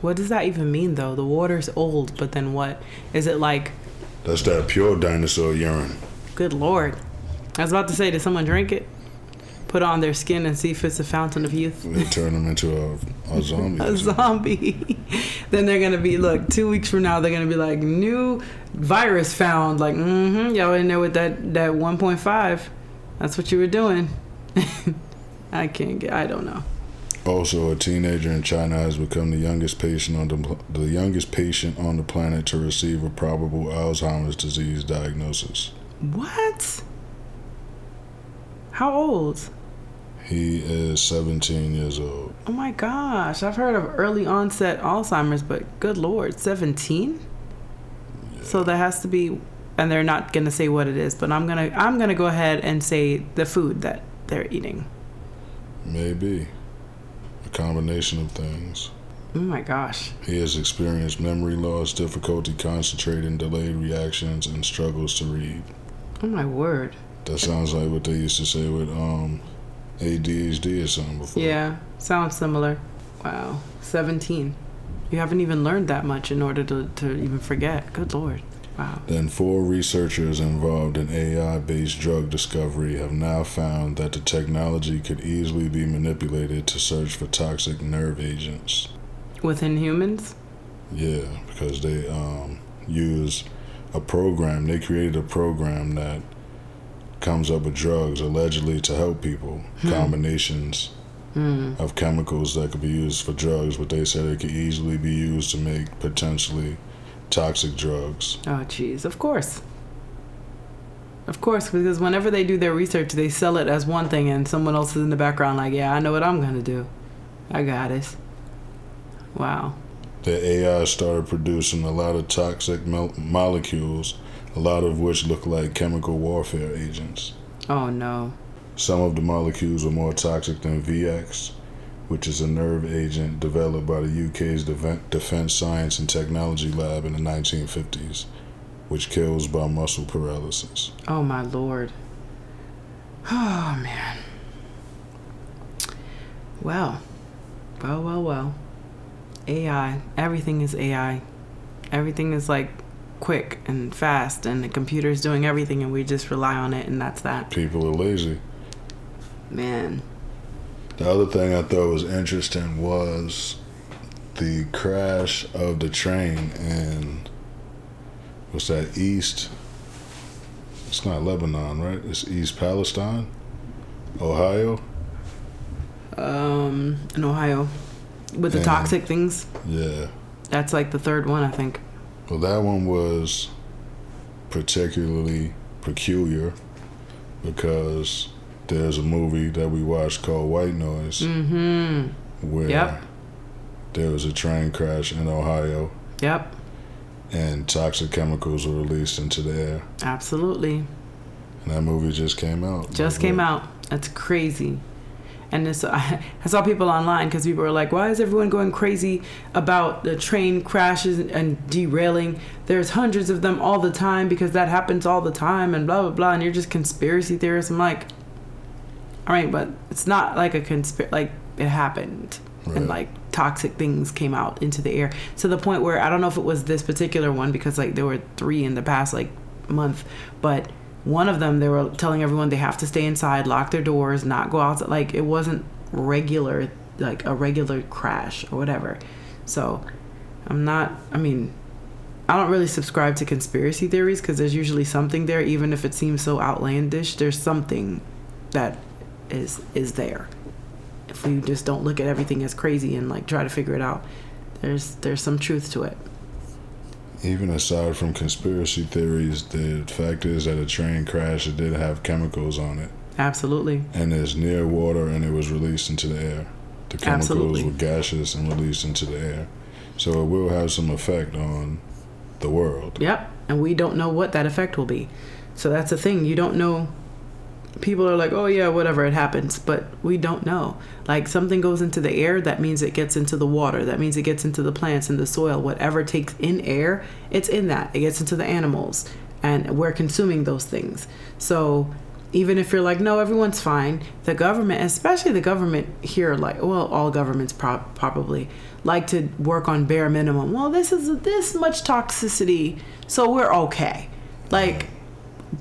What does that even mean though? The water's old, but then what? Is it like That's that pure dinosaur urine. good lord? I was about to say, did someone drink it? Put on their skin and see if it's a fountain of youth. They turn them into a, a zombie. a zombie. then they're gonna be look two weeks from now. They're gonna be like new virus found. Like mm-hmm, y'all in there with that that 1.5. That's what you were doing. I can't get. I don't know. Also, a teenager in China has become the youngest patient on the, the youngest patient on the planet to receive a probable Alzheimer's disease diagnosis. What? How old? He is 17 years old. Oh my gosh! I've heard of early onset Alzheimer's, but good lord, 17. So that has to be, and they're not gonna say what it is, but I'm gonna I'm gonna go ahead and say the food that they're eating. Maybe. A combination of things. Oh my gosh. He has experienced memory loss, difficulty concentrating, delayed reactions, and struggles to read. Oh my word. That sounds like what they used to say with um, ADHD or something before. Yeah, sounds similar. Wow, 17. You haven't even learned that much in order to, to even forget. Good lord. Wow. Then, four researchers involved in AI based drug discovery have now found that the technology could easily be manipulated to search for toxic nerve agents. Within humans? Yeah, because they um, use a program, they created a program that comes up with drugs allegedly to help people, combinations Hmm. of chemicals that could be used for drugs, but they said it could easily be used to make potentially toxic drugs. Oh, jeez. Of course. Of course, because whenever they do their research, they sell it as one thing, and someone else is in the background, like, yeah, I know what I'm going to do. I got it. Wow. The AI started producing a lot of toxic mel- molecules, a lot of which look like chemical warfare agents. Oh, no. Some of the molecules are more toxic than VX, which is a nerve agent developed by the UK's Defense Science and Technology Lab in the 1950s, which kills by muscle paralysis. Oh, my lord. Oh, man. Well, well, well, well. AI. Everything is AI. Everything is like quick and fast, and the computer is doing everything, and we just rely on it, and that's that. People are lazy. Man. The other thing I thought was interesting was the crash of the train in what's that East? It's not Lebanon, right? It's East Palestine, Ohio. Um, in Ohio. With the Yeah. toxic things. Yeah. That's like the third one, I think. Well, that one was particularly peculiar because there's a movie that we watched called White Noise Mm-hmm. where Yep. there was a train crash in Ohio Yep. and toxic chemicals were released into the air. Absolutely. And that movie just came out. Just Like, came out. That's crazy. And this, I, I saw people online because people were like, "Why is everyone going crazy about the train crashes and derailing? There's hundreds of them all the time because that happens all the time, and blah blah blah." And you're just conspiracy theorists. I'm like, all right, but it's not like a conspiracy. Like it happened, Right. and like toxic things came out into the air to the point where I don't know if it was this particular one because like there were three in the past like month, but one of them they were telling everyone they have to stay inside, lock their doors, not go outside. Like it wasn't regular like a regular crash or whatever. So I'm not. I mean, I don't really subscribe to conspiracy theories because there's usually something there, even if it seems so outlandish. There's something that is is there. If we just don't look at everything as crazy and like try to figure it out, there's there's some truth to it. Even aside from conspiracy theories, the fact is that a train crash it did have chemicals on it. Absolutely. And it's near water and it was released into the air. The chemicals Absolutely. were gaseous and released into the air. So it will have some effect on the world. Yep. And we don't know what that effect will be. So that's the thing. You don't know. People are like, oh, yeah, whatever, it happens. But we don't know. Like something goes into the air, that means it gets into the water. That means it gets into the plants and the soil. Whatever takes in air, it's in that. It gets into the animals. And we're consuming those things. So even if you're like, no, everyone's fine, the government, especially the government here, like, well, all governments pro- probably like to work on bare minimum. Well, this is this much toxicity, so we're okay. Like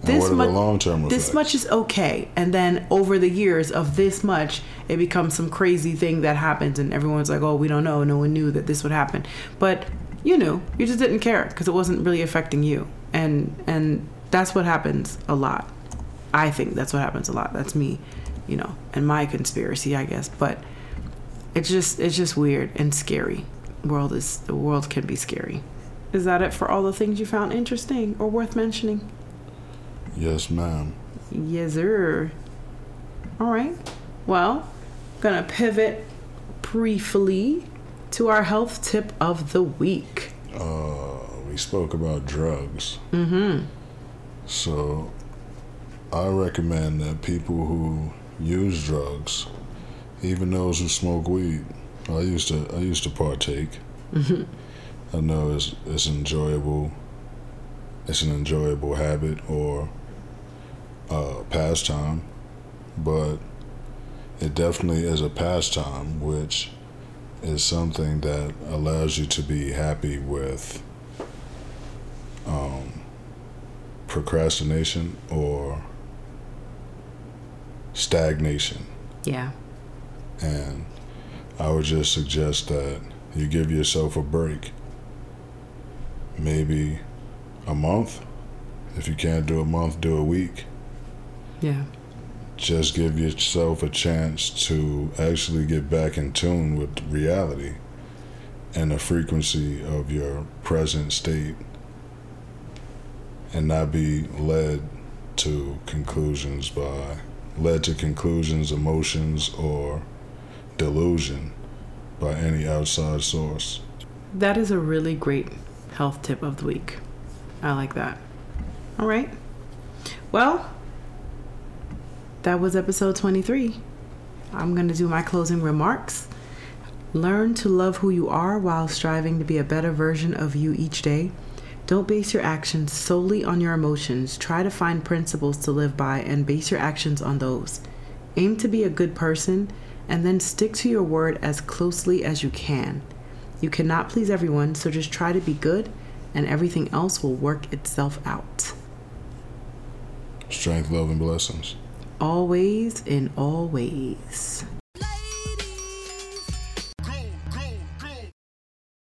this much, long term this much is okay, and then over the years of this much, it becomes some crazy thing that happens, and everyone's like, oh, we don't know, no one knew that this would happen, but you knew, you just didn't care because it wasn't really affecting you, and and that's what happens a lot. I think that's what happens a lot. That's me, you know, and my conspiracy, I guess. But it's just it's just weird and scary. World is the world can be scary. Is that it for all the things you found interesting or worth mentioning? Yes, ma'am. Yes, sir. All right. Well, gonna pivot briefly to our health tip of the week. Uh, we spoke about drugs. Mm-hmm. So I recommend that people who use drugs, even those who smoke weed, I used to I used to partake. Mm-hmm. I know it's it's enjoyable. It's an enjoyable habit or uh, pastime, but it definitely is a pastime, which is something that allows you to be happy with um, procrastination or stagnation. Yeah. And I would just suggest that you give yourself a break. Maybe a month. If you can't do a month, do a week. Yeah. Just give yourself a chance to actually get back in tune with reality and the frequency of your present state and not be led to conclusions by led to conclusions, emotions, or delusion by any outside source. That is a really great health tip of the week. I like that. All right. Well, that was episode 23. I'm going to do my closing remarks. Learn to love who you are while striving to be a better version of you each day. Don't base your actions solely on your emotions. Try to find principles to live by and base your actions on those. Aim to be a good person and then stick to your word as closely as you can. You cannot please everyone, so just try to be good and everything else will work itself out. Strength, love, and blessings. Always and all ways.